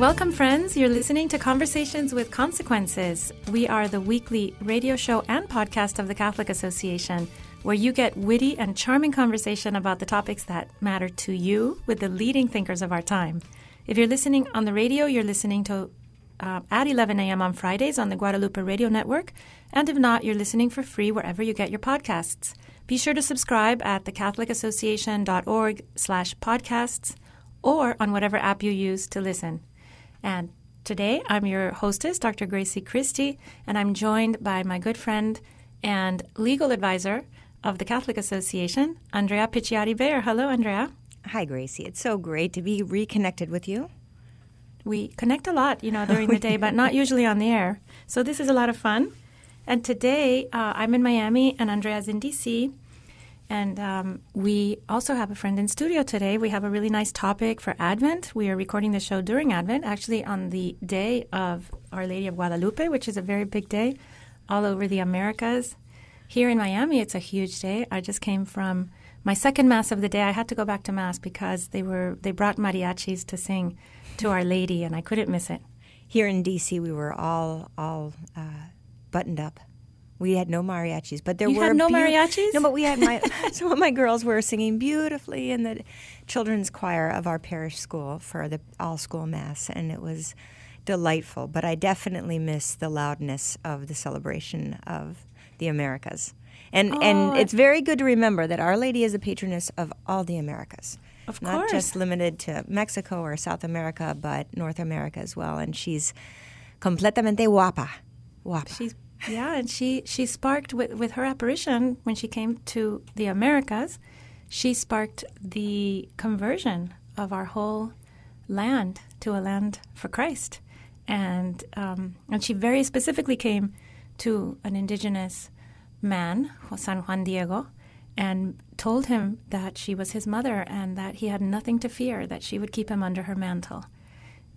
Welcome, friends. You're listening to Conversations with Consequences. We are the weekly radio show and podcast of the Catholic Association, where you get witty and charming conversation about the topics that matter to you with the leading thinkers of our time. If you're listening on the radio, you're listening to uh, at 11 a.m. on Fridays on the Guadalupe Radio Network, and if not, you're listening for free wherever you get your podcasts. Be sure to subscribe at thecatholicassociation.org slash podcasts or on whatever app you use to listen. And today I'm your hostess, Dr. Grazie Christie, and I'm joined by my good friend and legal advisor of the Catholic Association, Andrea Picciotti Bayer. Hello, Andrea. Hi, Grazie. It's so great to be reconnected with you. We connect a lot, you know, during the day, but not usually on the air. So this is a lot of fun. And today uh, I'm in Miami and Andrea's in DC. And um, we also have a friend in studio today. We have a really nice topic for Advent. We are recording the show during Advent, actually on the day of Our Lady of Guadalupe, which is a very big day all over the Americas. Here in Miami, it's a huge day. I just came from my second mass of the day. I had to go back to mass because they were they brought mariachis to sing to Our Lady, and I couldn't miss it. Here in D.C., we were all all uh, buttoned up we had no mariachis, but there you were had no be- mariachis. No, but we had my some of my girls were singing beautifully in the children's choir of our parish school for the all school mass, and it was delightful. But I definitely miss the loudness of the celebration of the Americas, and oh, and it's very good to remember that Our Lady is the patroness of all the Americas. Of course. not just limited to Mexico or South America, but North America as well. And she's completamente guapa. Guapa. She's yeah, and she she sparked with with her apparition when she came to the Americas. She sparked the conversion of our whole land to a land for Christ, and um, and she very specifically came to an indigenous man, San Juan Diego, and told him that she was his mother and that he had nothing to fear, that she would keep him under her mantle.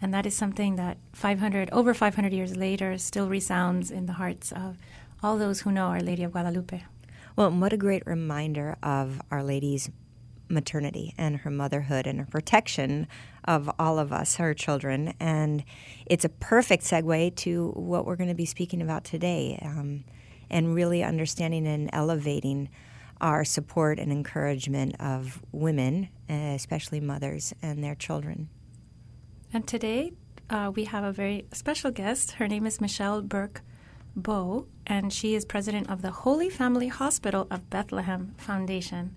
And that is something that 500, over 500 years later, still resounds in the hearts of all those who know Our Lady of Guadalupe. Well, what a great reminder of Our Lady's maternity and her motherhood and her protection of all of us, her children. And it's a perfect segue to what we're going to be speaking about today um, and really understanding and elevating our support and encouragement of women, especially mothers and their children. And today uh, we have a very special guest. Her name is Michelle Burke Bowe, and she is president of the Holy Family Hospital of Bethlehem Foundation.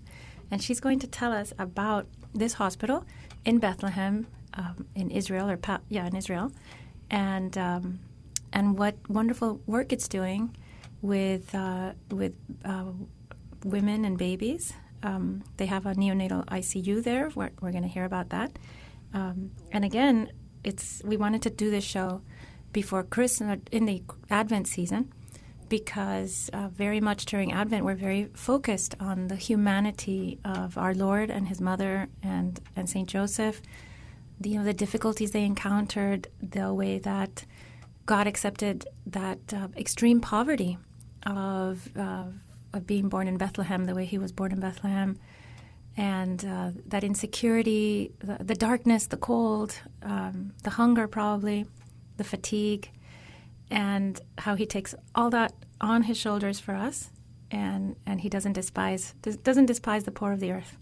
And she's going to tell us about this hospital in Bethlehem, um, in Israel, or pa- yeah, in Israel, and um, and what wonderful work it's doing with uh, with uh, women and babies. Um, they have a neonatal ICU there. We're, we're going to hear about that. Um, and again, it's we wanted to do this show before Christmas in the Advent season because uh, very much during Advent we're very focused on the humanity of our Lord and His Mother and and Saint Joseph. The, you know the difficulties they encountered, the way that God accepted that uh, extreme poverty of uh, of being born in Bethlehem, the way He was born in Bethlehem and uh, that insecurity, the, the, darkness, the cold, um, the hunger, probably, the fatigue, and how he takes all that on his shoulders for us, and and he doesn't despise doesn't despise the poor of the earth.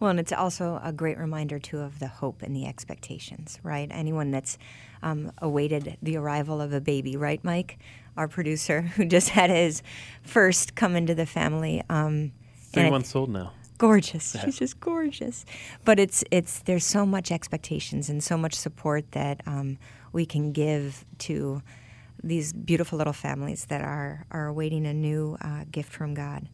Well, and it's also a great reminder too of the hope and the expectations, right? Anyone that's um, awaited the arrival of a baby, right, Mike, our producer, who just had his first come into the family. Um, Three months old now gorgeous. She's just gorgeous. But it's it's there's so much expectations and so much support that um, we can give to these beautiful little families that are are awaiting a new uh, gift from God.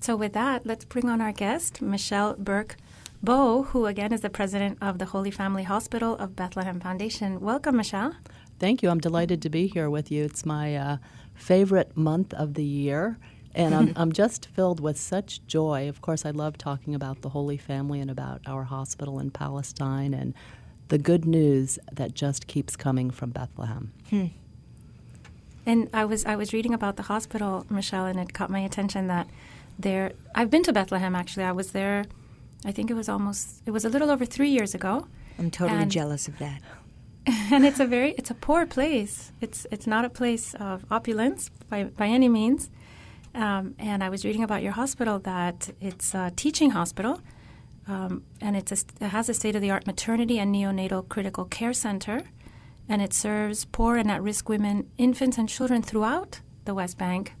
So with that, let's bring on our guest, Michelle Burke. Bowe, who again is the president of the Holy Family Hospital of Bethlehem Foundation. Welcome, Michelle. Thank you. I'm delighted to be here with you. It's my uh, favorite month of the year and I'm, I'm just filled with such joy. Of course, I love talking about the Holy Family and about our hospital in Palestine and the good news that just keeps coming from Bethlehem. Hmm. And I was I was reading about the hospital, Michelle, and it caught my attention that there. I've been to Bethlehem actually. I was there. I think it was almost it was a little over three years ago, I'm totally And- jealous of that. and it's a very it's a poor place. It's it's not a place of opulence by by any means. Um, and I was reading about your hospital that it's a teaching hospital, um, and a, it has a state of the art maternity and neonatal critical care center, and it serves poor and at risk women, infants, and children throughout the West Bank.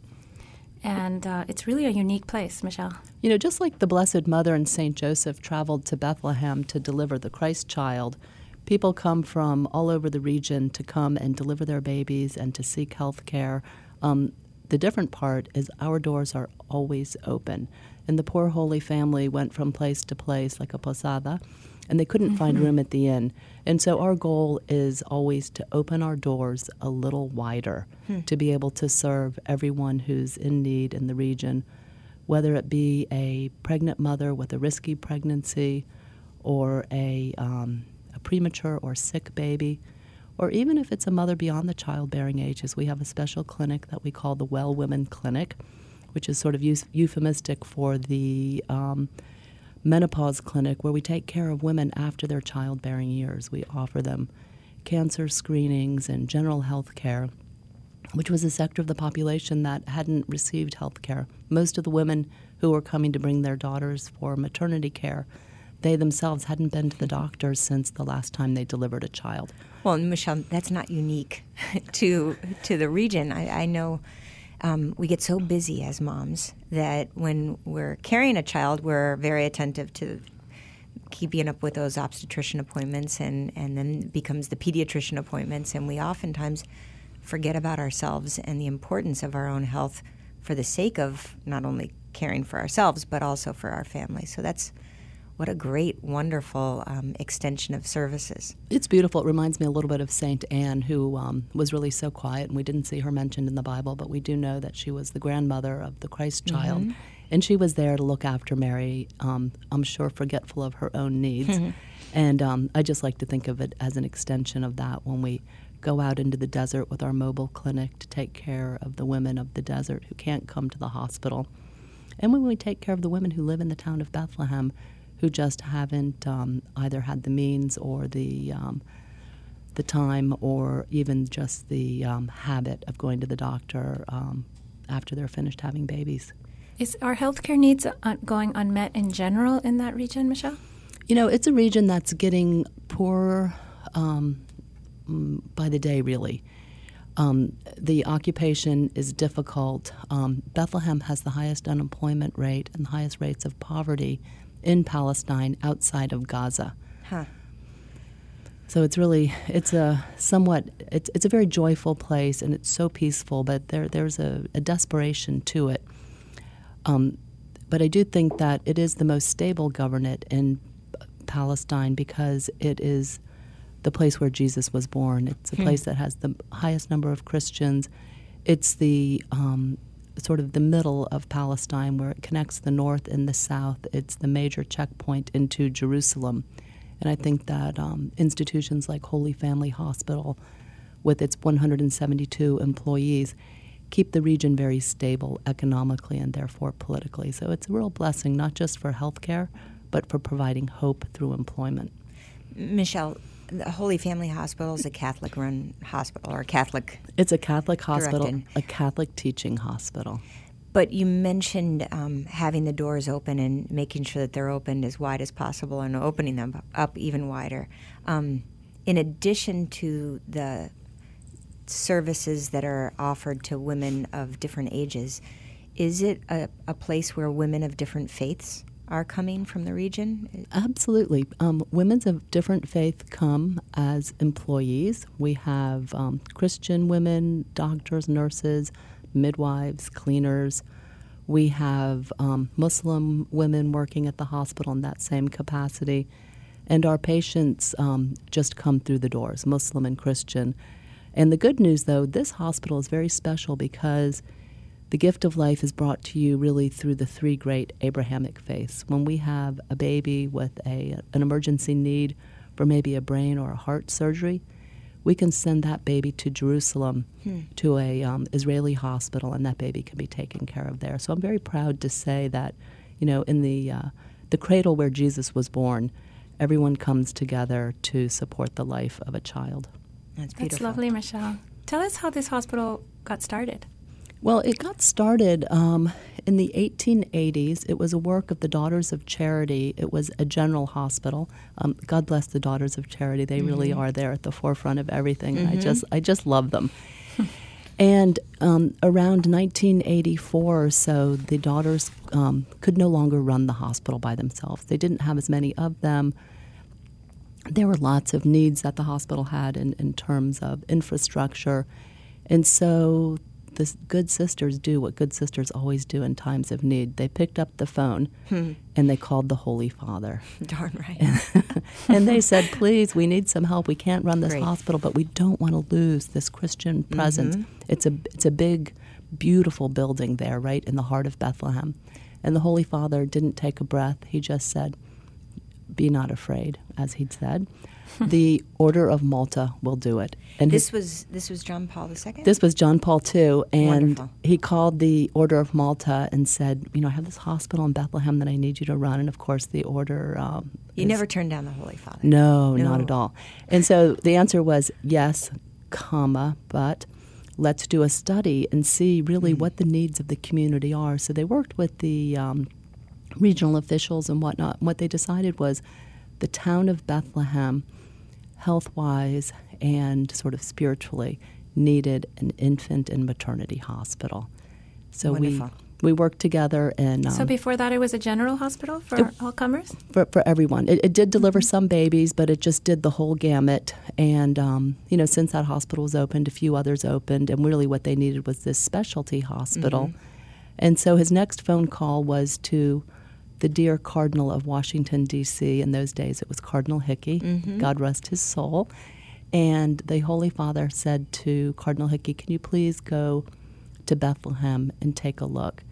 And uh, it's really a unique place, Michelle. You know, just like the Blessed Mother and St. Joseph traveled to Bethlehem to deliver the Christ child, people come from all over the region to come and deliver their babies and to seek health care. Um, the different part is our doors are always open. And the poor Holy Family went from place to place like a posada, and they couldn't find room at the inn. And so our goal is always to open our doors a little wider to be able to serve everyone who's in need in the region whether it be a pregnant mother with a risky pregnancy or a, um, a premature or sick baby, or even if it's a mother beyond the childbearing ages, we have a special clinic that we call the Well Women Clinic, which is sort of euphemistic for the um, menopause clinic, where we take care of women after their childbearing years. We offer them cancer screenings and general health care which was a sector of the population that hadn't received health care. Most of the women who were coming to bring their daughters for maternity care, they themselves hadn't been to the doctor since the last time they delivered a child. Well, Michelle, that's not unique to to the region. I, I know um, we get so busy as moms that when we're carrying a child, we're very attentive to keeping up with those obstetrician appointments, and and then becomes the pediatrician appointments, and we oftentimes forget about ourselves and the importance of our own health for the sake of not only caring for ourselves but also for our family. So that's what a great, wonderful um, extension of services. It's beautiful. It reminds me a little bit of Saint Anne, who um, was really so quiet, and we didn't see her mentioned in the Bible, but we do know that she was the grandmother of the Christ child, and she was there to look after Mary. Um, I'm sure forgetful of her own needs, and um, I just like to think of it as an extension of that when we go out into the desert with our mobile clinic to take care of the women of the desert who can't come to the hospital. And when we take care of the women who live in the town of Bethlehem who just haven't um, either had the means or the, um, the time or even just the um, habit of going to the doctor um, after they're finished having babies. Is our healthcare needs uh, going unmet in general in that region, Michelle? You know, it's a region that's getting poorer um, mm, by the day, really. Um, the occupation is difficult. Um, Bethlehem has the highest unemployment rate and the highest rates of poverty in Palestine outside of Gaza. Huh. So it's really it's a somewhat it's it's a very joyful place and it's so peaceful, but there there's a, a desperation to it. Um, but I do think that it is the most stable government in Palestine because it is the place where Jesus was born. It's a place that has the highest number of Christians. It's the um, sort of the middle of Palestine where it connects the north and the south. It's the major checkpoint into Jerusalem. And I think that um, institutions like Holy Family Hospital, with its 172 employees, keep the region very stable economically and therefore politically. So it's a real blessing, not just for healthcare, but for providing hope through employment. Michelle, the Holy Family Hospital is a Catholic run hospital or a Catholic, It's a Catholic hospital, Directed. a Catholic teaching hospital. but you mentioned um, having the doors open and making sure that they're opened as wide as possible and opening them up even wider. Um, in addition to the services that are offered to women of different ages, is it a, a place where women of different faiths are coming from the region? Absolutely. Um, women of different faith come as employees. We have um, Christian women, doctors, nurses, midwives, cleaners. We have um, Muslim women working at the hospital in that same capacity. And our patients um, just come through the doors, Muslim and Christian. And the good news, though, this hospital is very special because the gift of life is brought to you really through the three great Abrahamic faiths. When we have a baby with a, an emergency need for maybe a brain or a heart surgery, we can send that baby to Jerusalem to a um, Israeli hospital, and that baby can be taken care of there. So I'm very proud to say that, you know, in the uh, the cradle where Jesus was born, everyone comes together to support the life of a child. That's beautiful. That's lovely, Michelle. Tell us how this hospital got started. Well, it got started um, in the 1880s. It was a work of the Daughters of Charity. It was a general hospital. Um, God bless the Daughters of Charity. They mm-hmm. really are there at the forefront of everything. Mm-hmm. I just, I just love them. and um, around 1984 or so, the daughters um, could no longer run the hospital by themselves. They didn't have as many of them. There were lots of needs that the hospital had in, in terms of infrastructure. And so the good sisters do what good sisters always do in times of need. They picked up the phone hmm. and they called the Holy Father. Darn right. and they said, please, we need some help. We can't run this Great. hospital, but we don't want to lose this Christian presence. Mm-hmm. It's, a, it's a big, beautiful building there, right in the heart of Bethlehem. And the Holy Father didn't take a breath. He just said, be not afraid, as he'd said. the Order of Malta will do it. And this his, was this was John Paul II. This was John Paul II, and Wonderful. he called the Order of Malta and said, "You know, I have this hospital in Bethlehem that I need you to run." And of course, the order. Um, you is, never turned down the Holy Father. No, no, not at all. And so the answer was yes, comma, but let's do a study and see really mm-hmm. what the needs of the community are. So they worked with the um, regional officials and whatnot. And what they decided was the town of Bethlehem health wise and sort of spiritually, needed an infant and maternity hospital. So Wonderful. we we worked together and um, so before that it was a general hospital for it, all comers for, for everyone it, it did deliver mm-hmm. some babies but it just did the whole gamut and um, you know since that hospital was opened a few others opened and really what they needed was this specialty hospital mm-hmm. and so his next phone call was to the dear Cardinal of Washington, D.C. In those days, it was Cardinal Hickey. Mm-hmm. God rest his soul. And the Holy Father said to Cardinal Hickey, Can you please go to Bethlehem and take a look?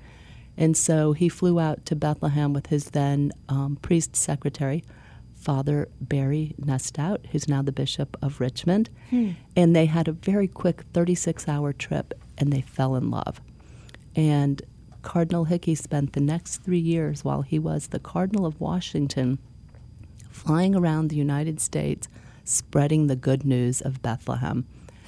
And so he flew out to Bethlehem with his then um, priest secretary, Father Barry Knestout, who's now the Bishop of Richmond. Hmm. And they had a very quick 36 hour trip and they fell in love. And Cardinal Hickey spent the next three years while he was the Cardinal of Washington flying around the United States spreading the good news of Bethlehem.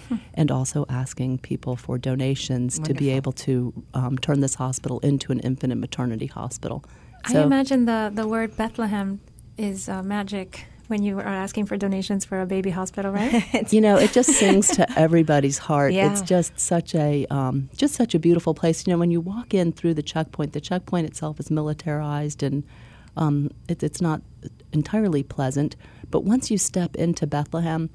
Hmm. And also asking people for donations Wonderful. to be able to um, turn this hospital into an infant and maternity hospital. So, I imagine the, the word Bethlehem is uh, magic when you are asking for donations for a baby hospital, right? you know, it just sings to everybody's heart. Yeah. It's just such a um, just such a beautiful place. You know, when you walk in through the checkpoint, the checkpoint itself is militarized and um, it, it's not entirely pleasant. But once you step into Bethlehem,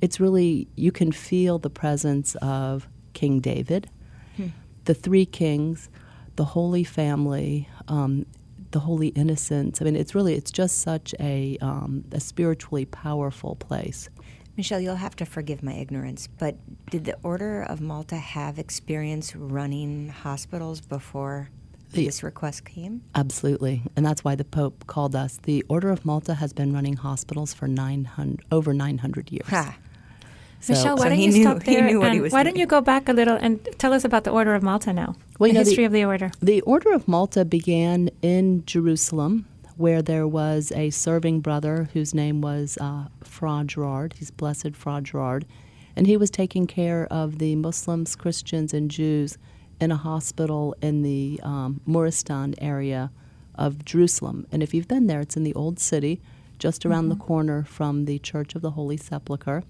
it's really you can feel the presence of King David, hmm. the three kings, the Holy Family. Um, the holy innocents. I mean, it's really it's just such a um, a spiritually powerful place. Michelle, you'll have to forgive my ignorance, but did the Order of Malta have experience running hospitals before this request came? Absolutely, and that's why the Pope called us. The Order of Malta has been running hospitals for 900 over 900 years. Ha. So, Michelle, why so don't you knew, stop there? and why don't you go back a little and tell us about the Order of Malta now? Well, the know, history the, of the order. The Order of Malta began in Jerusalem, where there was a serving brother whose name was uh, Fra Gerard. He's Blessed Fra Gerard. And he was taking care of the Muslims, Christians, and Jews in a hospital in the um, Muristan area of Jerusalem. And if you've been there, it's in the old city, just around mm-hmm. the corner from the Church of the Holy Sepulchre.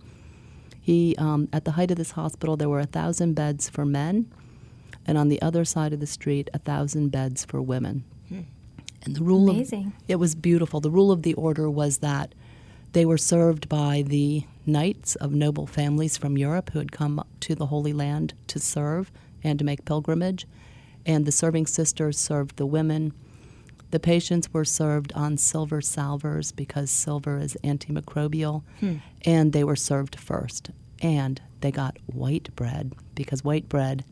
He, um, at the height of this hospital, there were a thousand beds for men, and on the other side of the street, a thousand beds for women. Hmm. And the rule Amazing. Of, it was beautiful. The rule of the order was that they were served by the knights of noble families from Europe who had come to the Holy Land to serve and to make pilgrimage, and the serving sisters served the women. The patients were served on silver salvers because silver is antimicrobial, hmm. and they were served first and they got white bread because white bread.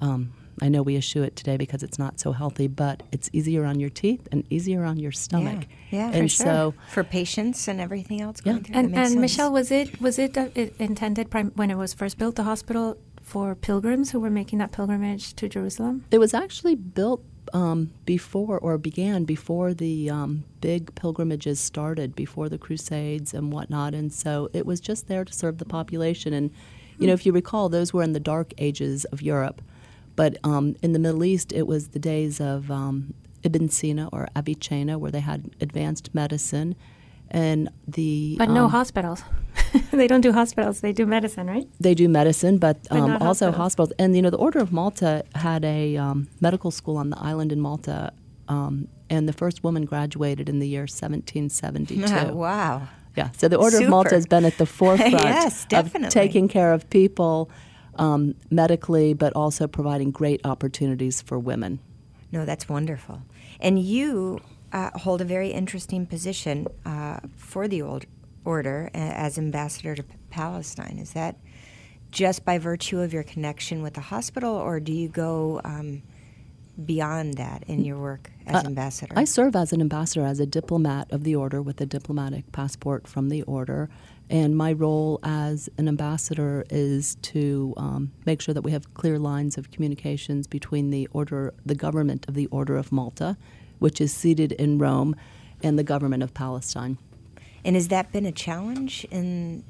Um, I know we eschew it today because it's not so healthy, but it's easier on your teeth and easier on your stomach. Yeah, yeah and for so for patients and everything else. yeah, and, and Michelle, was it was it, uh, it intended prim- when it was first built, the hospital for pilgrims who were making that pilgrimage to Jerusalem? It was actually built um, before or began before the um, big pilgrimages started, before the Crusades and whatnot, and so it was just there to serve the population. And you know, if you recall, those were in the dark ages of Europe, but um, in the Middle East, it was the days of um, Ibn Sina or Avicenna, where they had advanced medicine, and the but no um, hospitals. they don't do hospitals. They do medicine, right? They do medicine, but, um, also hospitals. hospitals. And you know, the Order of Malta had a um, medical school on the island in Malta, um, and the first woman graduated in the year 1772. wow. Yeah, so the Order of Malta has been at the forefront Yes, of definitely. taking care of people um, medically, but also providing great opportunities for women. No, that's wonderful. And you uh, hold a very interesting position uh, for the old order as ambassador to Palestine. Is that just by virtue of your connection with the hospital, or do you go um, beyond that in your work as Uh, ambassador? I serve as an ambassador, as a diplomat of the order with a diplomatic passport from the order. And my role as an ambassador is to um, make sure that we have clear lines of communications between the order, the government of the Order of Malta, which is seated in Rome, and the government of Palestine. And has that been a challenge in,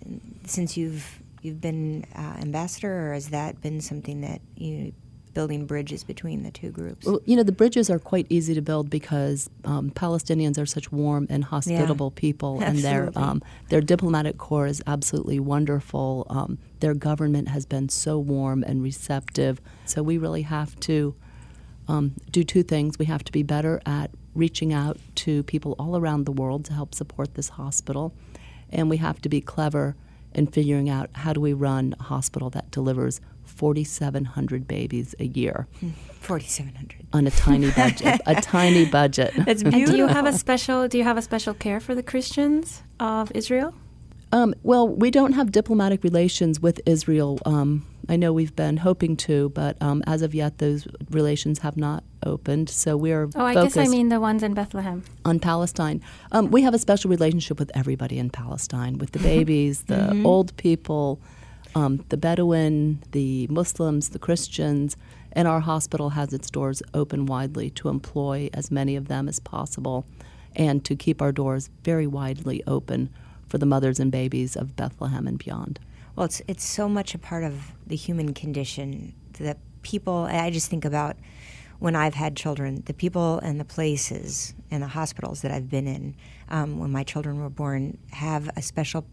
since you've you've been uh, ambassador, or has that been something that you building bridges between the two groups? Well, you know, the bridges are quite easy to build because um, Palestinians are such warm and hospitable people, and their um, their diplomatic corps is absolutely wonderful. Um, their government has been so warm and receptive. So we really have to um, do two things. We have to be better at reaching out to people all around the world to help support this hospital, and we have to be clever in figuring out how do we run a hospital that delivers 4,700 babies a year hmm. Forty-seven hundred. on a tiny budget. a tiny budget. That's And do you have a special? Do you have a special care for the Christians of Israel? Um, well, we don't have diplomatic relations with Israel. Um, I know we've been hoping to, but um, as of yet, those relations have not opened. So we are Oh, I guess I mean the ones in Bethlehem. on Palestine. Um, we have a special relationship with everybody in Palestine, with the babies, the Mm-hmm. old people, um, the Bedouin, the Muslims, the Christians, and our hospital has its doors open widely to employ as many of them as possible and to keep our doors very widely open for the mothers and babies of Bethlehem and beyond. Well, it's it's so much a part of the human condition that people. I just think about when I've had children, the people and the places and the hospitals that I've been in um, when my children were born have a special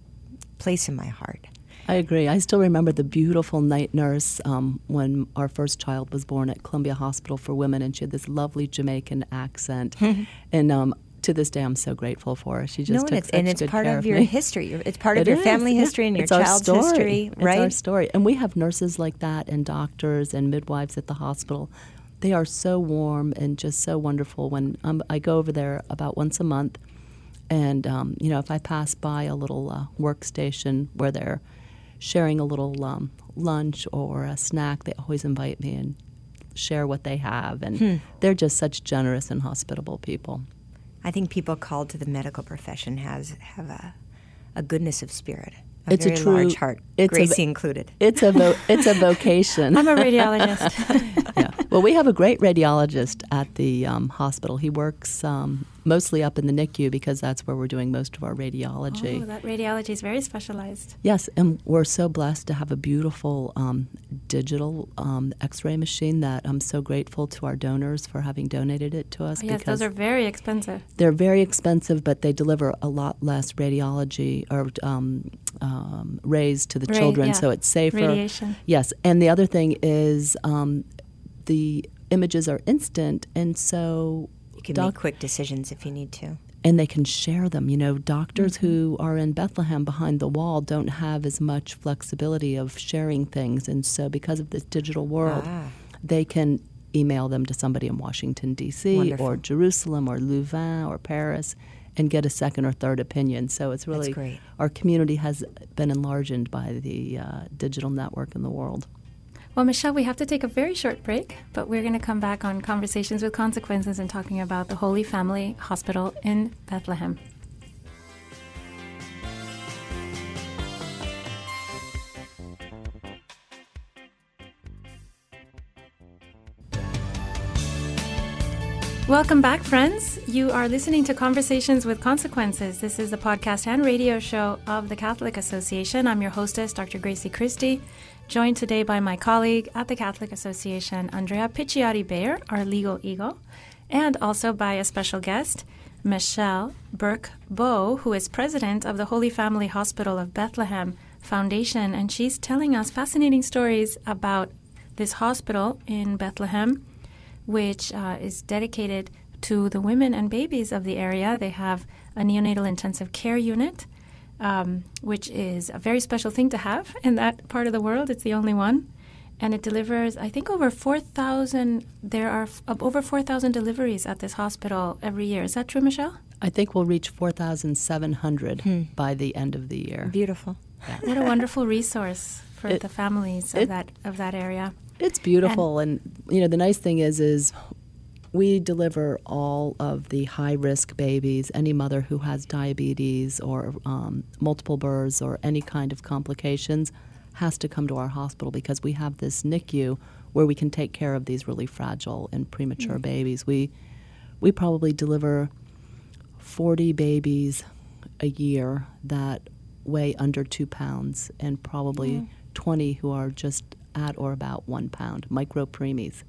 place in my heart. I agree. I still remember the beautiful night nurse um, when our first child was born at Columbia Hospital for Women, and she had this lovely Jamaican accent. and um, to this day, I'm so grateful for her. She just no, took and it's, and it's part care of your history. It's part of It your is, family history and your It's child's story. history, It's right? our story. And we have nurses like that and doctors and midwives at the hospital. They are so warm and just so wonderful. When um, I go over there about once a month, and um, you know, if I pass by a little uh, workstation where they're sharing a little um, lunch or a snack, they always invite me and share what they have. And Hmm. they're just such generous and hospitable people. I think people called to the medical profession has have a, a goodness of spirit, a It's a true- large heart, it's a- Grazie included. It's a vo- it's a vocation. I'm a radiologist. yeah. Well, we have a great radiologist at the um, hospital. He works um, mostly up in the NICU because that's where we're doing most of our radiology. oh, that radiology is very specialized. Yes, and we're so blessed to have a beautiful um, digital um, X-ray machine that I'm so grateful to our donors for having donated it to us. Oh, yes, because those are very expensive. they're very expensive, but they deliver a lot less radiology or um, um, rays to the Ra- children, yeah. so it's safer. Radiation. Yes, and the other thing is um, the images are instant, and so You can doc- make quick decisions if you need to. and they can share them. You know, doctors Mm-hmm. who are in Bethlehem behind the wall don't have as much flexibility of sharing things, and so because of this digital world, Ah. they can email them to somebody in Washington D.C. Wonderful. or Jerusalem or Louvain or Paris. And get a second or third opinion. So it's really great. our community has been enlarged by the uh, digital network in the world. Well, Michelle, we have to take a very short break, but we're going to come back on Conversations with Consequences and talking about the Holy Family Hospital in Bethlehem. Welcome back, friends. You are listening to Conversations with Consequences. This is the podcast and radio show of the Catholic Association. I'm your hostess, Dr. Grazie Christie, joined today by my colleague at the Catholic Association, Andrea Picciotti Bayer, our legal eagle, and also by a special guest, Michelle Burke Bowe, who is president of the Holy Family Hospital of Bethlehem Foundation. And she's telling us fascinating stories about this hospital in Bethlehem which uh, is dedicated to the women and babies of the area. They have a neonatal intensive care unit, um, which is a very special thing to have in that part of the world. It's the only one. And it delivers, I think, over 4,000. There are f- over 4,000 deliveries at this hospital every year. Is that true, Michelle? I think we'll reach 4,700 hmm. by the end of the year. Beautiful. Yeah. What a wonderful resource for it, the families of it, that of that area. It's beautiful, and, and you know the nice thing is is we deliver all of the high risk babies. Any mother who has diabetes or um, multiple births or any kind of complications has to come to our hospital because we have this NICU where we can take care of these really fragile and premature mm-hmm. babies. We we probably deliver 40 babies a year that weigh under two pounds and probably mm. 20 who are just at or about one pound, micro preemies.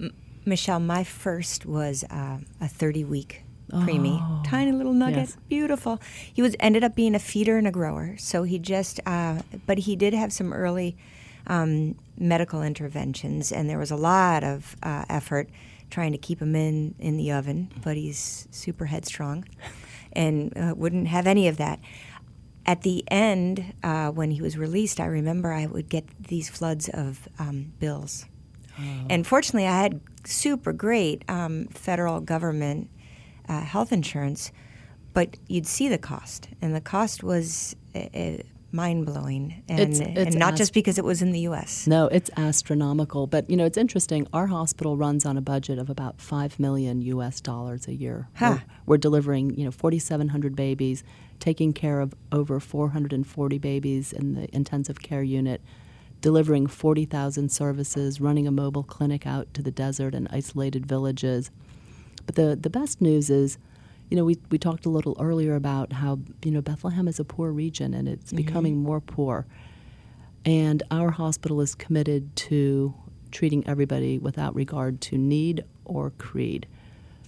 M- Michelle, my first was uh, a 30 week preemie, oh, tiny little nugget, yes. beautiful. He was ended up being a feeder and a grower, so he just, uh, but he did have some early um, medical interventions, and there was a lot of uh, effort trying to keep him in in the oven. But he's super headstrong, and uh, wouldn't have any of that at the end, uh, when he was released, I remember I would get these floods of um, bills. Oh. And fortunately, I had super great um, federal government uh, health insurance, but you'd see the cost, and the cost was uh, uh mind blowing, and, it's, it's and not ast- just because it was in the U.S. No, it's astronomical. But you know, it's interesting. Our hospital runs on a budget of about five million U.S. dollars a year. Huh. We're, we're delivering, you know, 4,700 babies taking care of over 440 babies in the intensive care unit, delivering 40,000 services, running a mobile clinic out to the desert and isolated villages. But the, the best news is, you know, we, we talked a little earlier about how, you know, Bethlehem is a poor region and it's mm-hmm. becoming more poor. And our hospital is committed to treating everybody without regard to need or creed.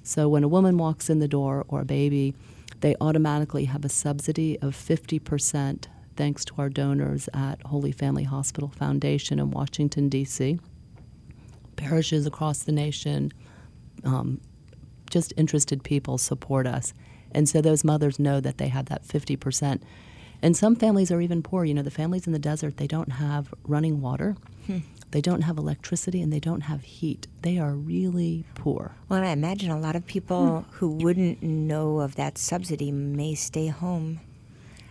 So when a woman walks in the door or a baby, they automatically have a subsidy of 50% thanks to our donors at Holy Family Hospital Foundation in Washington, D.C. Parishes across the nation, um, just interested people support us. And so those mothers know that they have that 50%. And some families are even poor. You know, the families in the desert, they don't have running water. Hmm. They don't have electricity and they don't have heat. They are really poor. Well, and I imagine a lot of people hmm. who wouldn't know of that subsidy may stay home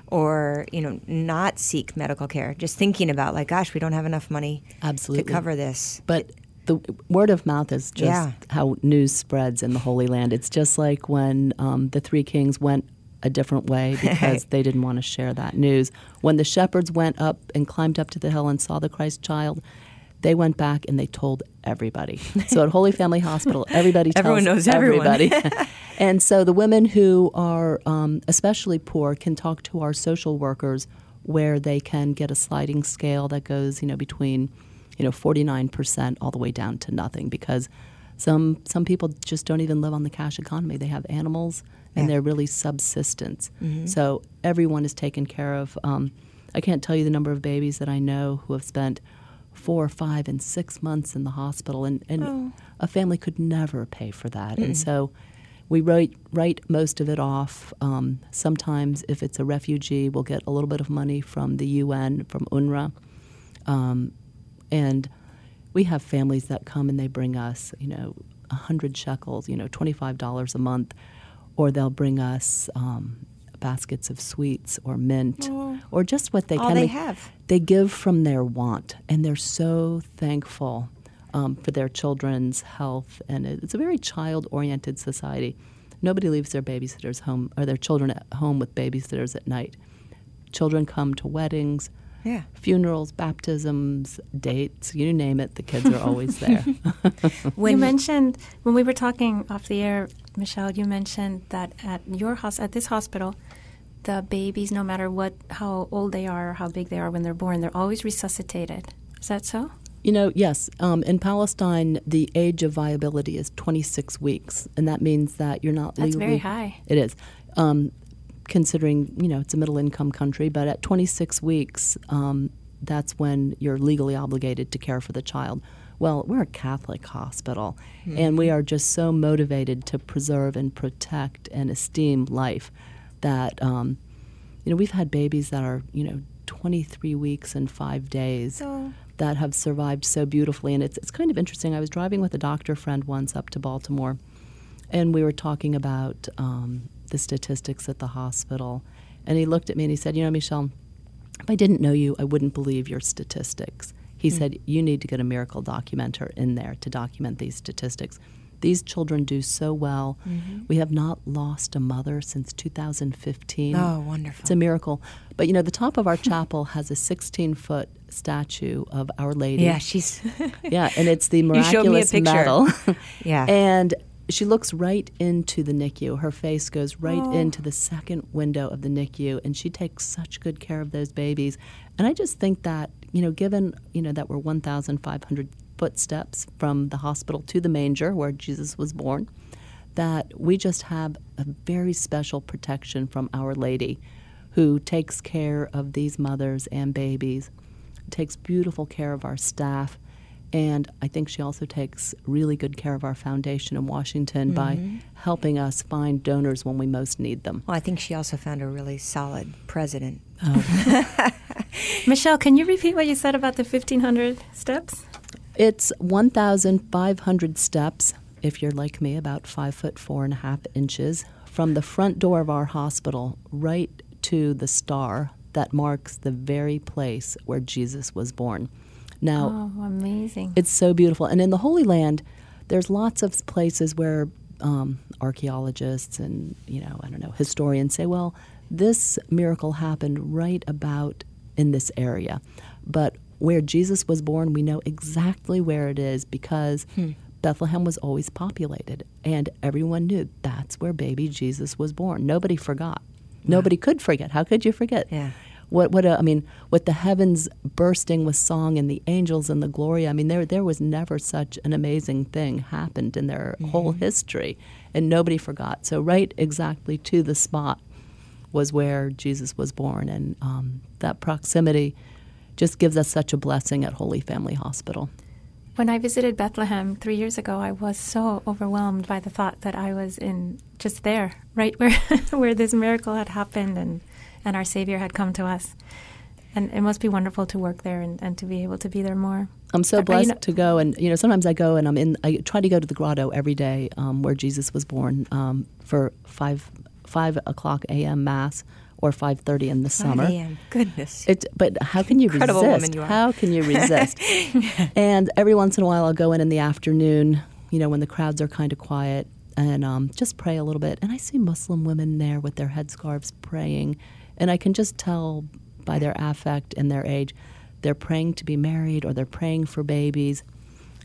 or, you know, not seek medical care. Just thinking about like, gosh, we don't have enough money Absolutely. to cover this. But the word of mouth is just yeah. how news spreads in the Holy Land. It's just like when um, the three kings went a different way because they didn't want to share that news. When the shepherds went up and climbed up to the hill and saw the Christ child, they went back and they told everybody. So at Holy Family Hospital, everybody tells everyone knows everybody. and so the women who are um, especially poor can talk to our social workers where they can get a sliding scale that goes, you know, between, you know, 49% all the way down to nothing because some some people just don't even live on the cash economy. They have animals and yeah. they're really subsistence. Mm-hmm. So everyone is taken care of. Um, I can't tell you the number of babies that I know who have spent four, five, and six months in the hospital, and, and oh. a family could never pay for that. Mm. And so we write, write most of it off. Um, sometimes, if it's a refugee, we'll get a little bit of money from the UN, from UNRWA. Um, and we have families that come and they bring us, you know, 100 shekels, you know, $25 a month, or they'll bring us um, baskets of sweets or mint oh, or just what they all can. they have. They give from their want, and they're so thankful um, for their children's health. And it's a very child-oriented society. Nobody leaves their babysitters home or their children at home with babysitters at night. Children come to weddings. Yeah. Funerals, baptisms, dates, you name it, the kids are always there. When you mentioned when we were talking off the air, Michelle, you mentioned that at your house, at this hospital, the babies, no matter what, how old they are or how big they are when they're born, they're always resuscitated. Is that so? You know, yes. Um, in Palestine, the age of viability is 26 weeks, and that means that you're not That's legally. very high. It is. Um, considering, you know, it's a middle income country, but at 26 weeks, um, that's when you're legally obligated to care for the child. Well, we're a Catholic hospital, and we are just so motivated to preserve and protect and esteem life that, um, you know, we've had babies that are, you know, 23 weeks and five days So- that have survived so beautifully. And it's, it's kind of interesting. I was driving with a doctor friend once up to Baltimore, and we were talking about um, the statistics at the hospital. And he looked at me and he said, You know, Michelle, if I didn't know you, I wouldn't believe your statistics. He hmm. said, You need to get a miracle documenter in there to document these statistics. These children do so well. Mm-hmm. We have not lost a mother since 2015. Oh, wonderful. It's a miracle. But you know, the top of our chapel has a 16 foot statue of Our Lady. Yeah, she's. Yeah, and it's the You me miraculous picture. medal. Yeah. And she looks right into the NICU. Her face goes right Oh. into the second window of the NICU, and she takes such good care of those babies. And I just think that, you know, given, you know, that we're 1,500 footsteps from the hospital to the manger where Jesus was born, that we just have a very special protection from Our Lady who takes care of these mothers and babies, takes beautiful care of our staff, and I think she also takes really good care of our foundation in Washington by mm-hmm. helping us find donors when we most need them. Well, I think she also found a really solid president. Oh. Michelle, can you repeat what you said about the 1,500 steps? It's 1,500 steps, if you're like me, about five foot four and a half inches, from the front door of our hospital right to the star that marks the very place where Jesus was born. Now, Oh, amazing. It's so beautiful. And in the Holy Land, there's lots of places where um, archaeologists and, you know, I don't know, historians say, well, this miracle happened right about in this area. But where Jesus was born, we know exactly where it is because hmm. Bethlehem was always populated. And everyone knew that's where baby Jesus was born. Nobody forgot. Nobody could forget. How could you forget? Yeah. What what a, I mean, with the heavens bursting with song and the angels and the glory. I mean, there there was never such an amazing thing happened in their whole mm-hmm. history, and nobody forgot. So right exactly to the spot was where Jesus was born, and um, that proximity just gives us such a blessing at Holy Family Hospital. When I visited Bethlehem three years ago, I was so overwhelmed by the thought that I was in just there, right where where this miracle had happened and, and our Savior had come to us. And it must be wonderful to work there and, and to be able to be there more. I'm so Are you blessed to go, and you know, sometimes I go and I'm in. I try to go to the grotto every day um, where Jesus was born um, for five five o'clock a.m. mass or five thirty in the 5 summer. a.m. Goodness. It, but how can you Incredible resist? you. How can you resist? and every once in a while, I'll go in in the afternoon, you know, when the crowds are kind of quiet, and um, just pray a little bit. And I see Muslim women there with their headscarves praying, and I can just tell by their affect and their age, they're praying to be married or they're praying for babies.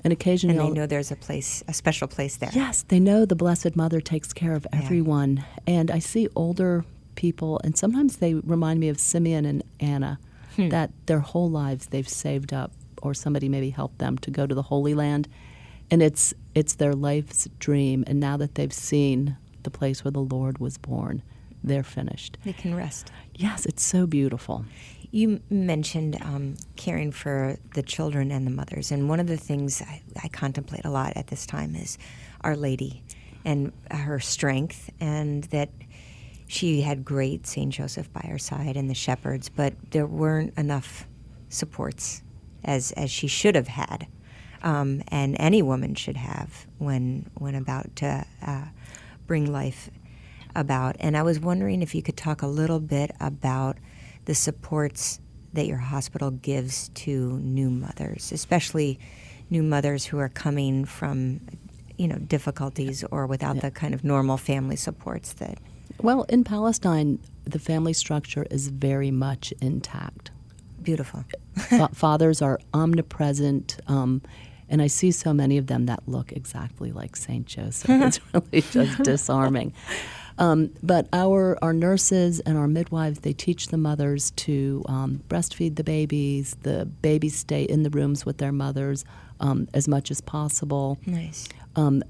And occasionally, and they know there's a place, a special place there. Yes, they know the Blessed Mother takes care of everyone. And I see older people, and sometimes they remind me of Simeon and Anna, hmm. that their whole lives they've saved up, or somebody maybe helped them to go to the Holy Land. And it's, it's their life's dream. And now that they've seen the place where the Lord was born, they're finished. They can rest. Yes, it's so beautiful. You mentioned um, caring for the children and the mothers, and one of the things I, I contemplate a lot at this time is Our Lady and her strength, and that she had great Saint Joseph by her side and the shepherds, but there weren't enough supports as as she should have had, um, and any woman should have when when about to uh, bring life about. And I was wondering if you could talk a little bit about the supports that your hospital gives to new mothers, especially new mothers who are coming from, you know, difficulties or without the kind of normal family supports that. Well, in Palestine, the family structure is very much intact. Beautiful. Fathers are omnipresent. Um, and I see so many of them that look exactly like St. Joseph. It's really just disarming. Um, but our, our nurses and our midwives, they teach the mothers to um, breastfeed the babies. The babies stay in the rooms with their mothers um, as much as possible. Nice. Um,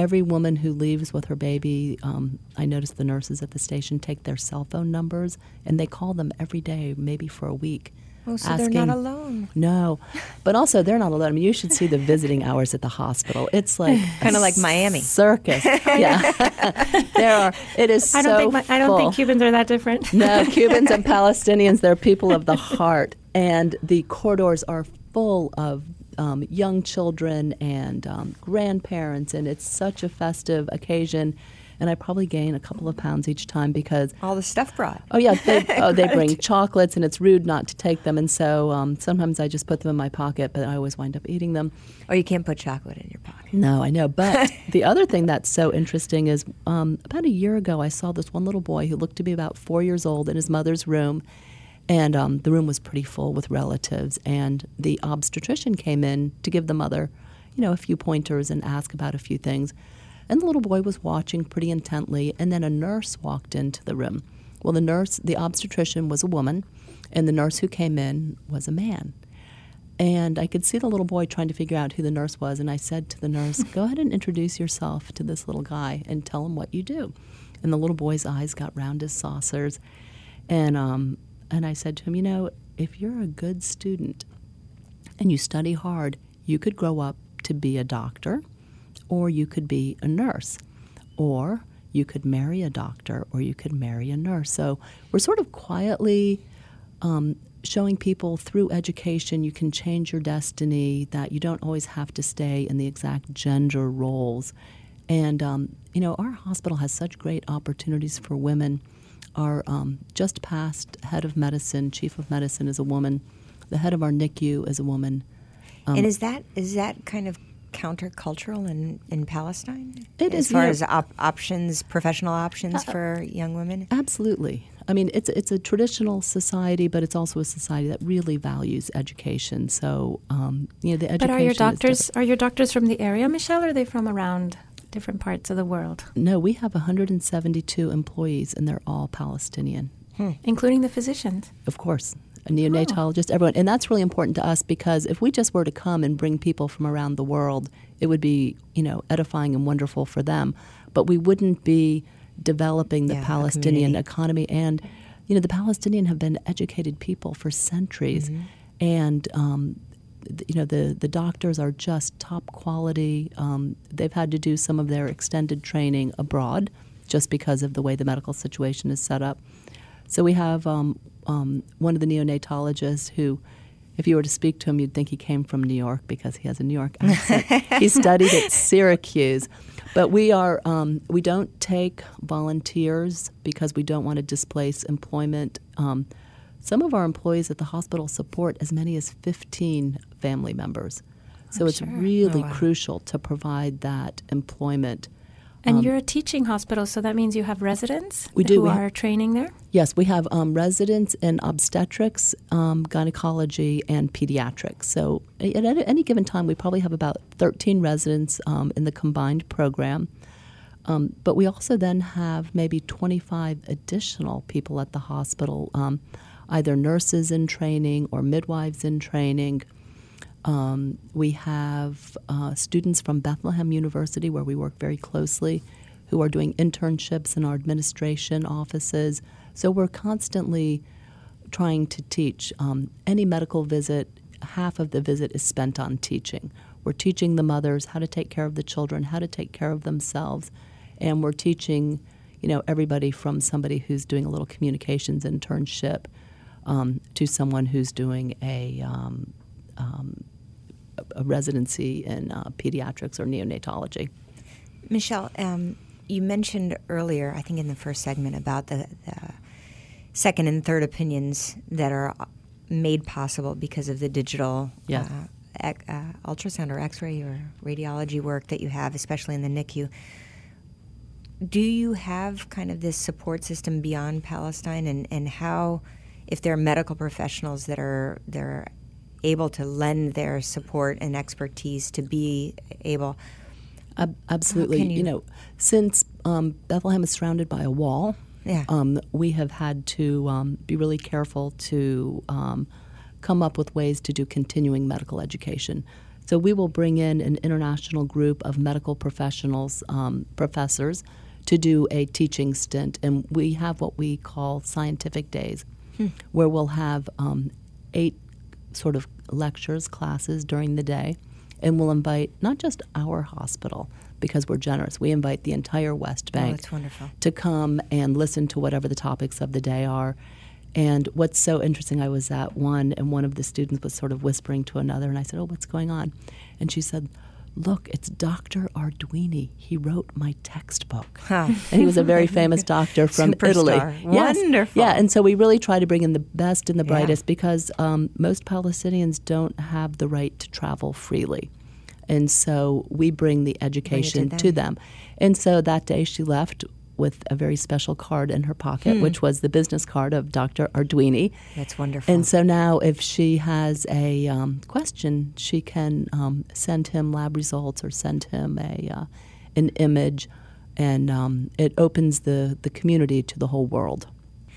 every woman who leaves with her baby, um, I notice the nurses at the station take their cell phone numbers and they call them every day, maybe for a week. Oh, so they're not alone. No, but also they're not alone. I mean, you should see the visiting hours at the hospital. It's like kind of like Miami circus. Yeah, there are. It is. I don't so think my, I don't full. think Cubans are that different. No, Cubans and Palestinians, they're people of the heart, and the corridors are full of um, young children and um, grandparents, and it's such a festive occasion. And I probably gain a couple of pounds each time because all the stuff brought. Oh yeah, they, oh, they bring chocolates, and it's rude not to take them. And so um, sometimes I just put them in my pocket, but I always wind up eating them. Oh, you can't put chocolate in your pocket. No, I know. But the other thing that's so interesting is um, about a year ago, I saw this one little boy who looked to be about four years old in his mother's room. And um, the room was pretty full with relatives. And the obstetrician came in to give the mother, you know, a few pointers and ask about a few things. And the little boy was watching pretty intently. And then a nurse walked into the room. Well, the nurse, the obstetrician was a woman, and the nurse who came in was a man. And I could see the little boy trying to figure out who the nurse was. And I said to the nurse, Go ahead and introduce yourself to this little guy and tell him what you do. And the little boy's eyes got round as saucers. And, um, and I said to him, You know, if you're a good student and you study hard, you could grow up to be a doctor, or you could be a nurse, or you could marry a doctor, or you could marry a nurse. So we're sort of quietly um, showing people through education you can change your destiny, that you don't always have to stay in the exact gender roles. And, um, you know, our hospital has such great opportunities for women. Our um, just past head of medicine, chief of medicine, is a woman. The head of our NICU is a woman. Um, and is that is that kind of countercultural in, in Palestine? It as is, far yeah. as op- options, professional options for young women. Absolutely. I mean, it's it's a traditional society, but it's also a society that really values education. So, um, you know, the education. But are your doctors are your doctors from the area, Michelle, or are they from around different parts of the world, No, we have 172 employees, and they're all Palestinian. including the physicians? Of course, a neonatologist, everyone, and that's really important to us because if we just were to come and bring people from around the world, it would be you know edifying and wonderful for them, but we wouldn't be developing the Yeah, Palestinian economy. And you know, the Palestinian have been educated people for centuries, Mm-hmm. and um, you know the the doctors are just top quality. Um, they've had to do some of their extended training abroad, just because of the way the medical situation is set up. So we have um, um, one of the neonatologists who, if you were to speak to him, you'd think he came from New York because he has a New York accent. he studied at Syracuse. But we are um, we don't take volunteers because we don't want to displace employment. Um, some of our employees at the hospital support as many as 15 family members. So it's sure. really Oh, wow. crucial to provide that employment. And Um, you're a teaching hospital, so that means you have residents We do. who We are training there. Yes, we have um, residents in obstetrics, um, gynecology, and pediatrics. So at any, any given time, we probably have about 13 residents um, in the combined program. Um, but we also then have maybe 25 additional people at the hospital, um, either nurses in training or midwives in training. Um, we have uh, students from Bethlehem University, where we work very closely, who are doing internships in our administration offices. So we're constantly trying to teach. Um, any medical visit, half of the visit is spent on teaching. We're teaching the mothers how to take care of the children, how to take care of themselves, and we're teaching, you know, everybody from somebody who's doing a little communications internship um, to someone who's doing a um, um, a residency in uh, pediatrics or neonatology. Michelle, um, you mentioned earlier, I think in the first segment, about the, the second and third opinions that are made possible because of the digital Yes. uh, ec- uh, ultrasound or X-ray or radiology work that you have, especially in the NICU. Do you have kind of this support system beyond Palestine, and, and how if there are medical professionals that are they're able to lend their support and expertise to be able. Ab- absolutely. You, you- know, since um, Bethlehem is surrounded by a wall, Yeah. um, we have had to um, be really careful to um, come up with ways to do continuing medical education. So we will bring in an international group of medical professionals, um, professors, to do a teaching stint, and we have what we call scientific days, where we'll have um, eight sort of lectures, classes during the day, and we'll invite not just our hospital because we're generous. We invite the entire West oh, Bank that's wonderful. to come and listen to whatever the topics of the day are. And what's so interesting, I was at one, and one of the students was sort of whispering to another, and I said, "Oh, what's going on?" And she said, "Look, it's Dr. Arduini. He wrote my textbook." Huh. and he was a very famous doctor from Italy. Superstar. Yes. Wonderful. Yeah, and so we really try to bring in the best and the Yeah. brightest because um, most Palestinians don't have the right to travel freely. And so we bring the education them. to them. And so that day she left with a very special card in her pocket, Hmm. which was the business card of Dr. Arduini. That's wonderful. And so now, if she has a um, question, she can um, send him lab results or send him a uh, an image, and um, it opens the the community to the whole world.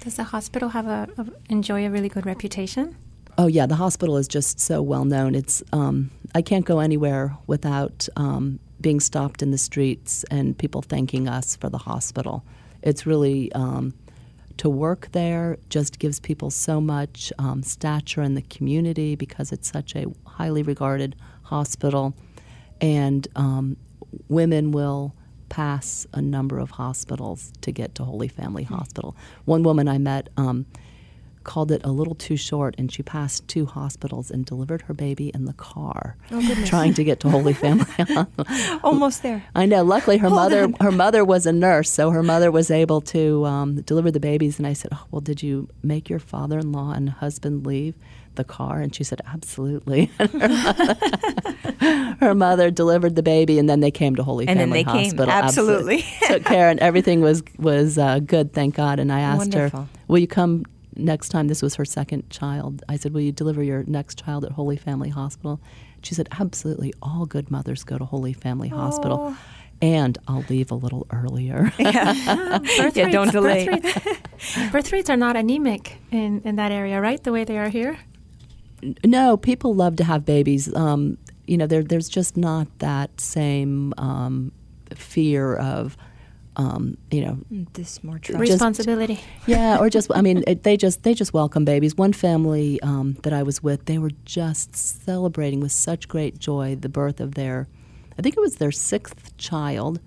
Does the hospital have a, a enjoy a really good reputation? Oh yeah, the hospital is just so well known. It's um, I can't go anywhere without um, being stopped in the streets and people thanking us for the hospital. It's really um, to work there just gives people so much um, stature in the community because it's such a highly regarded hospital, and um, women will pass a number of hospitals to get to Holy Family Hospital. One woman I met. Um, called it a little too short, and she passed two hospitals and delivered her baby in the car, trying to get to Holy Family. Almost there. I know. Luckily, her Hold mother on. her mother was a nurse, so her mother was able to um, deliver the babies. And I said, "Oh, well, did you make your father-in-law and husband leave the car?" And she said, "Absolutely." her mother delivered the baby, and then they came to Holy And then Family they came. Hospital. Absolutely. took care, and everything was was uh, good. Thank God. And I asked Wonderful. her, "Will you come?" Next time, this was her second child. I said, Will you deliver your next child at Holy Family Hospital? She said, Absolutely. All good mothers go to Holy Family Hospital. And I'll leave a little earlier. Birth Yeah, don't rates- delay. Birth rates, birth rates are not anemic in, in that area, right? The way they are here. no, people love to have babies. Um, you know, there, there's just not that same um, fear of, um, you know, This more trust. Responsibility. yeah, or just I mean, it, they just they just welcome babies. One family um, that I was with, they were just celebrating with such great joy the birth of their, I think it was their sixth child,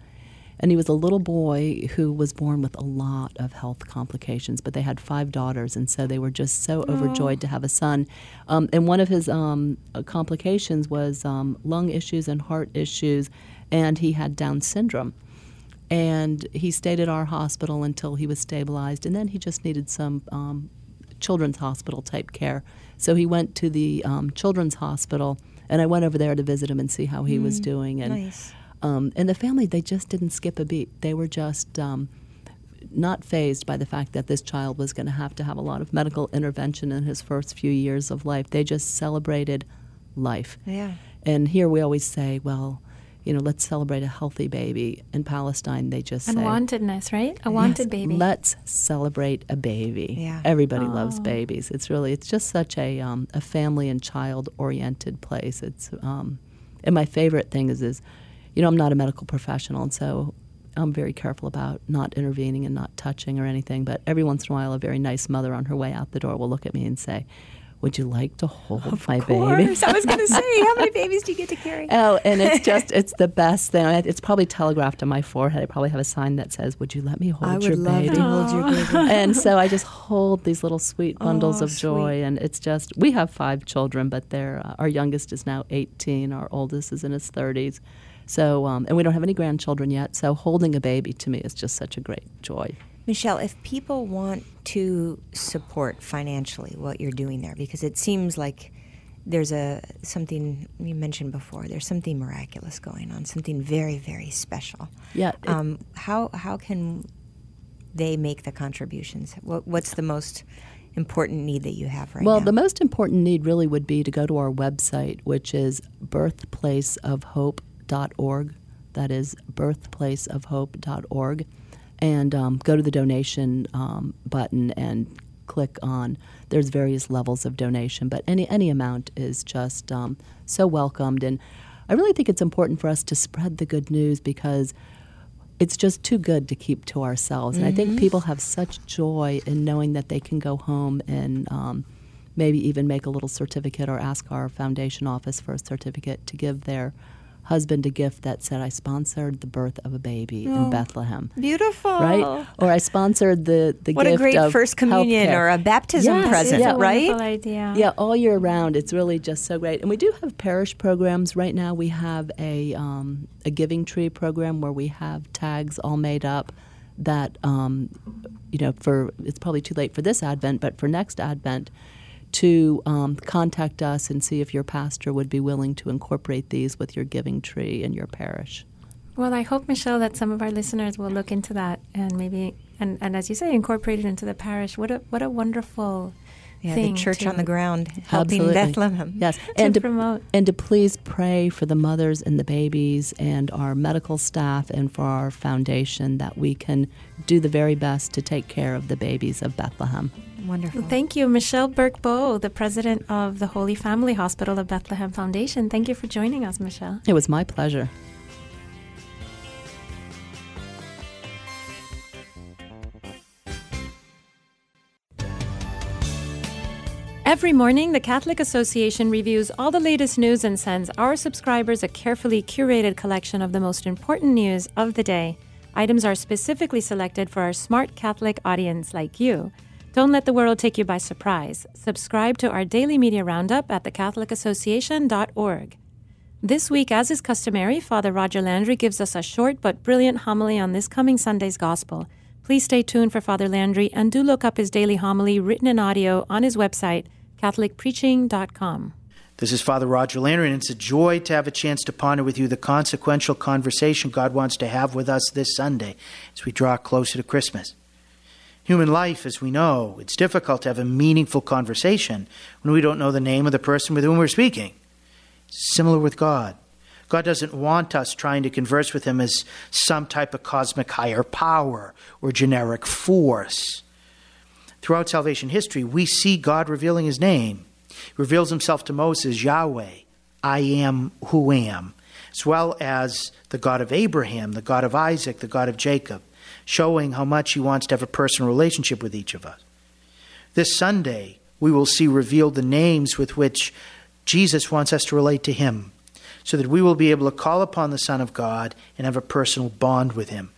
and he was a little boy who was born with a lot of health complications. But they had five daughters, and so they were just so overjoyed to have a son. Um, and one of his um, uh, complications was um, lung issues and heart issues, and he had Down syndrome and he stayed at our hospital until he was stabilized, and then he just needed some um, children's hospital type care. So he went to the um, children's hospital, and I went over there to visit him and see how he was doing. And nice. um, and the family, they just didn't skip a beat. They were just um, not phased by the fact that this child was going to have to have a lot of medical intervention in his first few years of life. They just celebrated life. Yeah. And here we always say, well, you know, let's celebrate a healthy baby. In Palestine, they just say, Unwantedness, right? A wanted "Yes, baby. Let's celebrate a baby. Yeah. Everybody loves babies. It's really, it's just such a um, a family and child oriented place. It's um, and my favorite thing is is, you know, I'm not a medical professional, and so I'm very careful about not intervening and not touching or anything. But every once in a while, a very nice mother on her way out the door will look at me and say, "Would you like to hold my Of baby?" course. I was going to say, how many babies do you get to carry? Oh, and it's just, it's the best thing. It's probably telegraphed on my forehead. I probably have a sign that says, Would you let me hold I your would love baby? to hold your baby. and so I just hold these little sweet bundles Oh, of joy. And it's just, we have five children, but they're, uh, our youngest is now 18, our oldest is in his 30s. So, um, and we don't have any grandchildren yet. So holding a baby to me is just such a great joy. Michelle, if people want to support financially what you're doing there, because it seems like there's a something you mentioned before. There's something miraculous going on, something very, very special. Yeah. it- Um, how how can they make the contributions? What, what's the most important need that you have right well, now? Well, the most important need really would be to go to our website, which is birthplaceofhope.org. That is birthplaceofhope.org. And um, go to the donation um, button and click on. There's various levels of donation, but any any amount is just um, so welcomed. And I really think it's important for us to spread the good news because it's just too good to keep to ourselves. And I think people have such joy in knowing that they can go home and um, maybe even make a little certificate or ask our foundation office for a certificate to give their husband a gift that said, I sponsored the birth of a baby in Bethlehem. Beautiful. Right? Or I sponsored the, the What a great of first communion healthcare. or a baptism Yes, present, yeah. Right? wonderful idea. Yeah, all year round. It's really just so great. And we do have parish programs. Right now, we have a, um, a giving tree program where we have tags all made up that, um, you know, for it's probably too late for this Advent, but for next Advent, to um, contact us and see if your pastor would be willing to incorporate these with your giving tree in your parish. Well, I hope, Michelle, that some of our listeners will look into that and maybe, and, and as you say, incorporate it into the parish. What a what a wonderful Yeah, the thing church to, on the ground helping Absolutely. Bethlehem. Yes, to and to, promote. and to please pray for the mothers and the babies and our medical staff and for our foundation that we can do the very best to take care of the babies of Bethlehem. Wonderful. Thank you, Michelle Burke Bowe, the president of the Holy Family Hospital of Bethlehem Foundation. Thank you for joining us, Michelle. It was my pleasure. Every morning, the Catholic Association reviews all the latest news and sends our subscribers a carefully curated collection of the most important news of the day. Items are specifically selected for our smart Catholic audience like you. Don't let the world take you by surprise. Subscribe to our daily media roundup at thecatholicassociation.org. This week, as is customary, Father Roger Landry gives us a short but brilliant homily on this coming Sunday's Gospel. Please stay tuned for Father Landry and do look up his daily homily written in audio on his website, CatholicPreaching.com. This is Father Roger Landry, and it's a joy to have a chance to ponder with you the consequential conversation God wants to have with us this Sunday as we draw closer to Christmas. Human life, as we know, it's difficult to have a meaningful conversation when we don't know the name of the person with whom we're speaking. Similar with God. God doesn't want us trying to converse with Him as some type of cosmic higher power or generic force. Throughout salvation history, we see God revealing His name. He reveals Himself to Moses, Yahweh, I am who am, as well as the God of Abraham, the God of Isaac, the God of Jacob, showing how much He wants to have a personal relationship with each of us. This Sunday, we will see revealed the names with which Jesus wants us to relate to Him, so that we will be able to call upon the Son of God and have a personal bond with Him.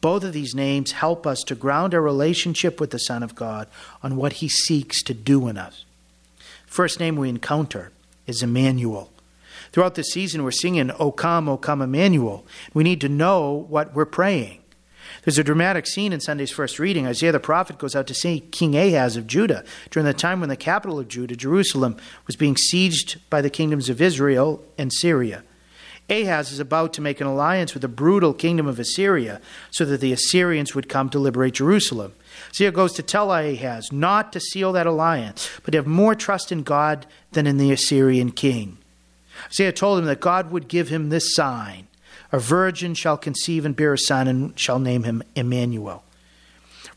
Both of these names help us to ground our relationship with the Son of God on what He seeks to do in us. First name we encounter is Emmanuel. Throughout the season, we're singing, O come, O come, Emmanuel. We need to know what we're praying. There's a dramatic scene in Sunday's first reading. Isaiah the prophet goes out to see King Ahaz of Judah during the time when the capital of Judah, Jerusalem, was being sieged by the kingdoms of Israel and Syria. Ahaz is about to make an alliance with the brutal kingdom of Assyria so that the Assyrians would come to liberate Jerusalem. Isaiah goes to tell Ahaz not to seal that alliance, but to have more trust in God than in the Assyrian king. Isaiah told him that God would give him this sign A virgin shall conceive and bear a son and shall name him Emmanuel.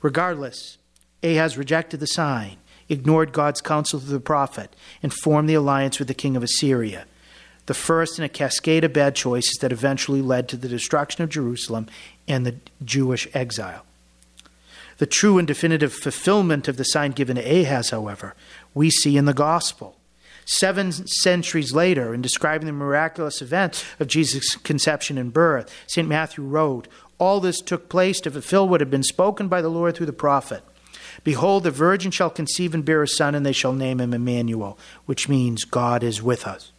Regardless, Ahaz rejected the sign, ignored God's counsel through the prophet, and formed the alliance with the king of Assyria the first in a cascade of bad choices that eventually led to the destruction of Jerusalem and the Jewish exile. The true and definitive fulfillment of the sign given to Ahaz, however, we see in the gospel. Seven centuries later, in describing the miraculous event of Jesus' conception and birth, St. Matthew wrote, All this took place to fulfill what had been spoken by the Lord through the prophet. Behold, the virgin shall conceive and bear a son, and they shall name him Emmanuel, which means God is with us.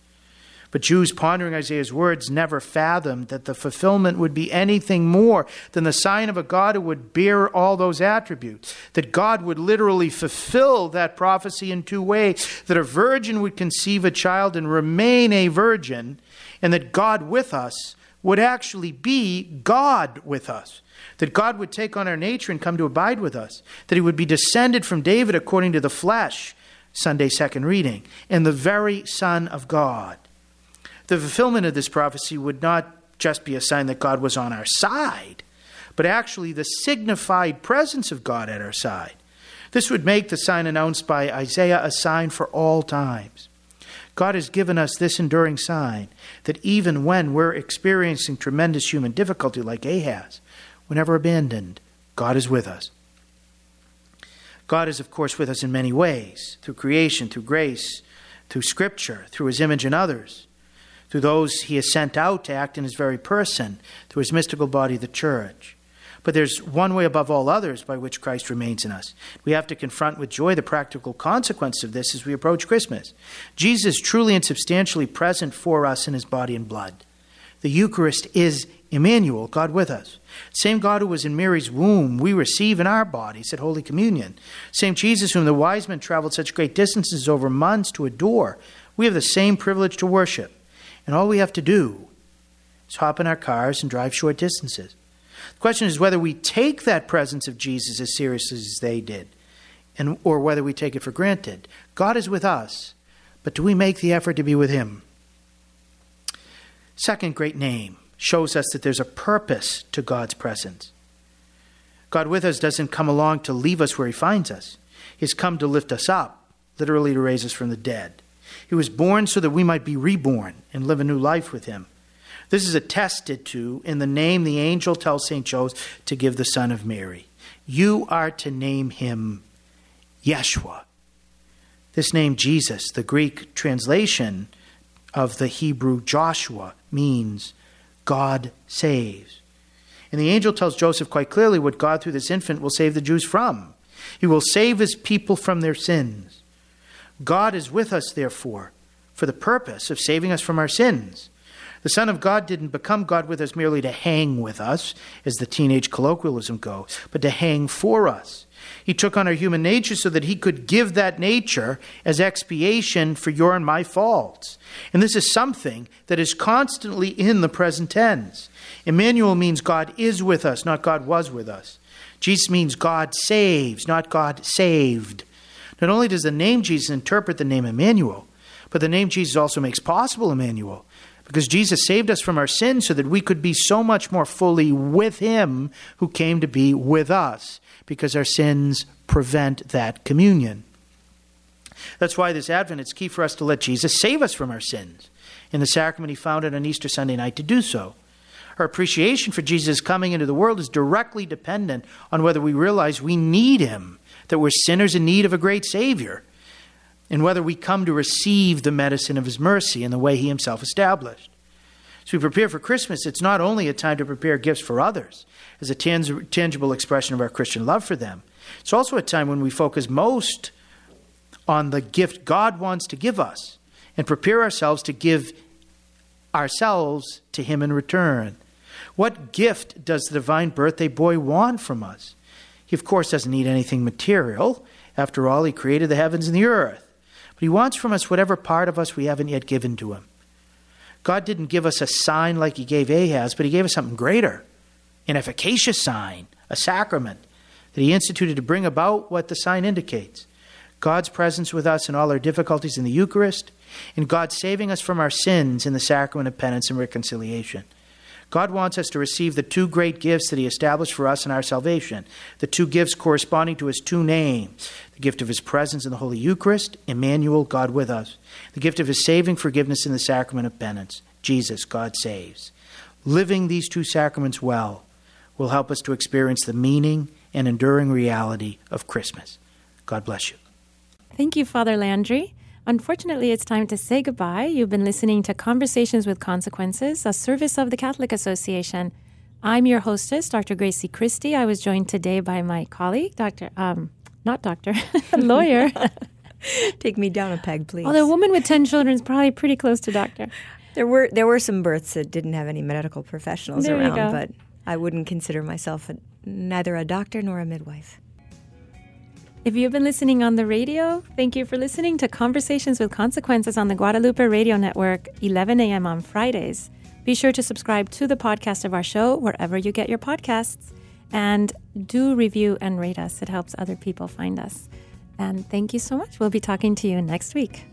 But Jews pondering Isaiah's words never fathomed that the fulfillment would be anything more than the sign of a God who would bear all those attributes. That God would literally fulfill that prophecy in two ways that a virgin would conceive a child and remain a virgin, and that God with us would actually be God with us. That God would take on our nature and come to abide with us. That he would be descended from David according to the flesh, Sunday second reading, and the very Son of God. The fulfillment of this prophecy would not just be a sign that God was on our side, but actually the signified presence of God at our side. This would make the sign announced by Isaiah a sign for all times. God has given us this enduring sign that even when we're experiencing tremendous human difficulty like Ahaz, we're never abandoned. God is with us. God is, of course, with us in many ways through creation, through grace, through Scripture, through His image in others, through those He has sent out to act in His very person, through His mystical body, the church. But there's one way above all others by which Christ remains in us. We have to confront with joy the practical consequence of this as we approach Christmas. Jesus truly and substantially present for us in his body and blood. The Eucharist is Emmanuel, God with us. Same God who was in Mary's womb, we receive in our bodies at Holy Communion. Same Jesus whom the wise men traveled such great distances over months to adore. We have the same privilege to worship. And all we have to do is hop in our cars and drive short distances. The question is whether we take that presence of Jesus as seriously as they did, and, or whether we take it for granted. God is with us, but do we make the effort to be with Him? Second great name shows us that there's a purpose to God's presence. God with us doesn't come along to leave us where He finds us, He's come to lift us up, literally to raise us from the dead. He was born so that we might be reborn and live a new life with Him. This is attested to in the name the angel tells St. Joseph to give the Son of Mary. You are to name him Yeshua. This name, Jesus, the Greek translation of the Hebrew Joshua, means God saves. And the angel tells Joseph quite clearly what God, through this infant, will save the Jews from. He will save his people from their sins. God is with us, therefore, for the purpose of saving us from our sins. The Son of God didn't become God with us merely to hang with us, as the teenage colloquialism goes, but to hang for us. He took on our human nature so that he could give that nature as expiation for your and my faults. And this is something that is constantly in the present tense. Emmanuel means God is with us, not God was with us. Jesus means God saves, not God saved. Not only does the name Jesus interpret the name Emmanuel, but the name Jesus also makes possible Emmanuel because Jesus saved us from our sins so that we could be so much more fully with Him who came to be with us, because our sins prevent that communion. That's why this Advent, it's key for us to let Jesus save us from our sins. In the sacrament He founded on Easter Sunday night to do so. Our appreciation for Jesus coming into the world is directly dependent on whether we realize we need Him, that we're sinners in need of a great Savior and whether we come to receive the medicine of His mercy in the way He Himself established. As we prepare for Christmas, it's not only a time to prepare gifts for others as a tang- tangible expression of our Christian love for them, it's also a time when we focus most on the gift God wants to give us and prepare ourselves to give ourselves to Him in return. What gift does the divine birthday boy want from us? He, of course, doesn't need anything material. After all, He created the heavens and the earth. But He wants from us whatever part of us we haven't yet given to Him. God didn't give us a sign like He gave Ahaz, but He gave us something greater an efficacious sign, a sacrament that He instituted to bring about what the sign indicates God's presence with us in all our difficulties in the Eucharist, and God saving us from our sins in the sacrament of penance and reconciliation. God wants us to receive the two great gifts that He established for us in our salvation, the two gifts corresponding to His two names the gift of His presence in the Holy Eucharist, Emmanuel, God with us, the gift of His saving forgiveness in the sacrament of penance, Jesus, God saves. Living these two sacraments well will help us to experience the meaning and enduring reality of Christmas. God bless you. Thank you, Father Landry. Unfortunately, it's time to say goodbye. You've been listening to Conversations with Consequences, a service of the Catholic Association. I'm your hostess, Dr. Grazie Christie. I was joined today by my colleague, Dr. Um, not doctor, lawyer. Take me down a peg, please. Although a woman with ten children is probably pretty close to doctor. There were there were some births that didn't have any medical professionals There around, but I wouldn't consider myself a, neither a doctor nor a midwife. If you've been listening on the radio, thank you for listening to Conversations with Consequences on the Guadalupe Radio Network, 11 a.m. on Fridays. Be sure to subscribe to the podcast of our show wherever you get your podcasts. And do review and rate us, it helps other people find us. And thank you so much. We'll be talking to you next week.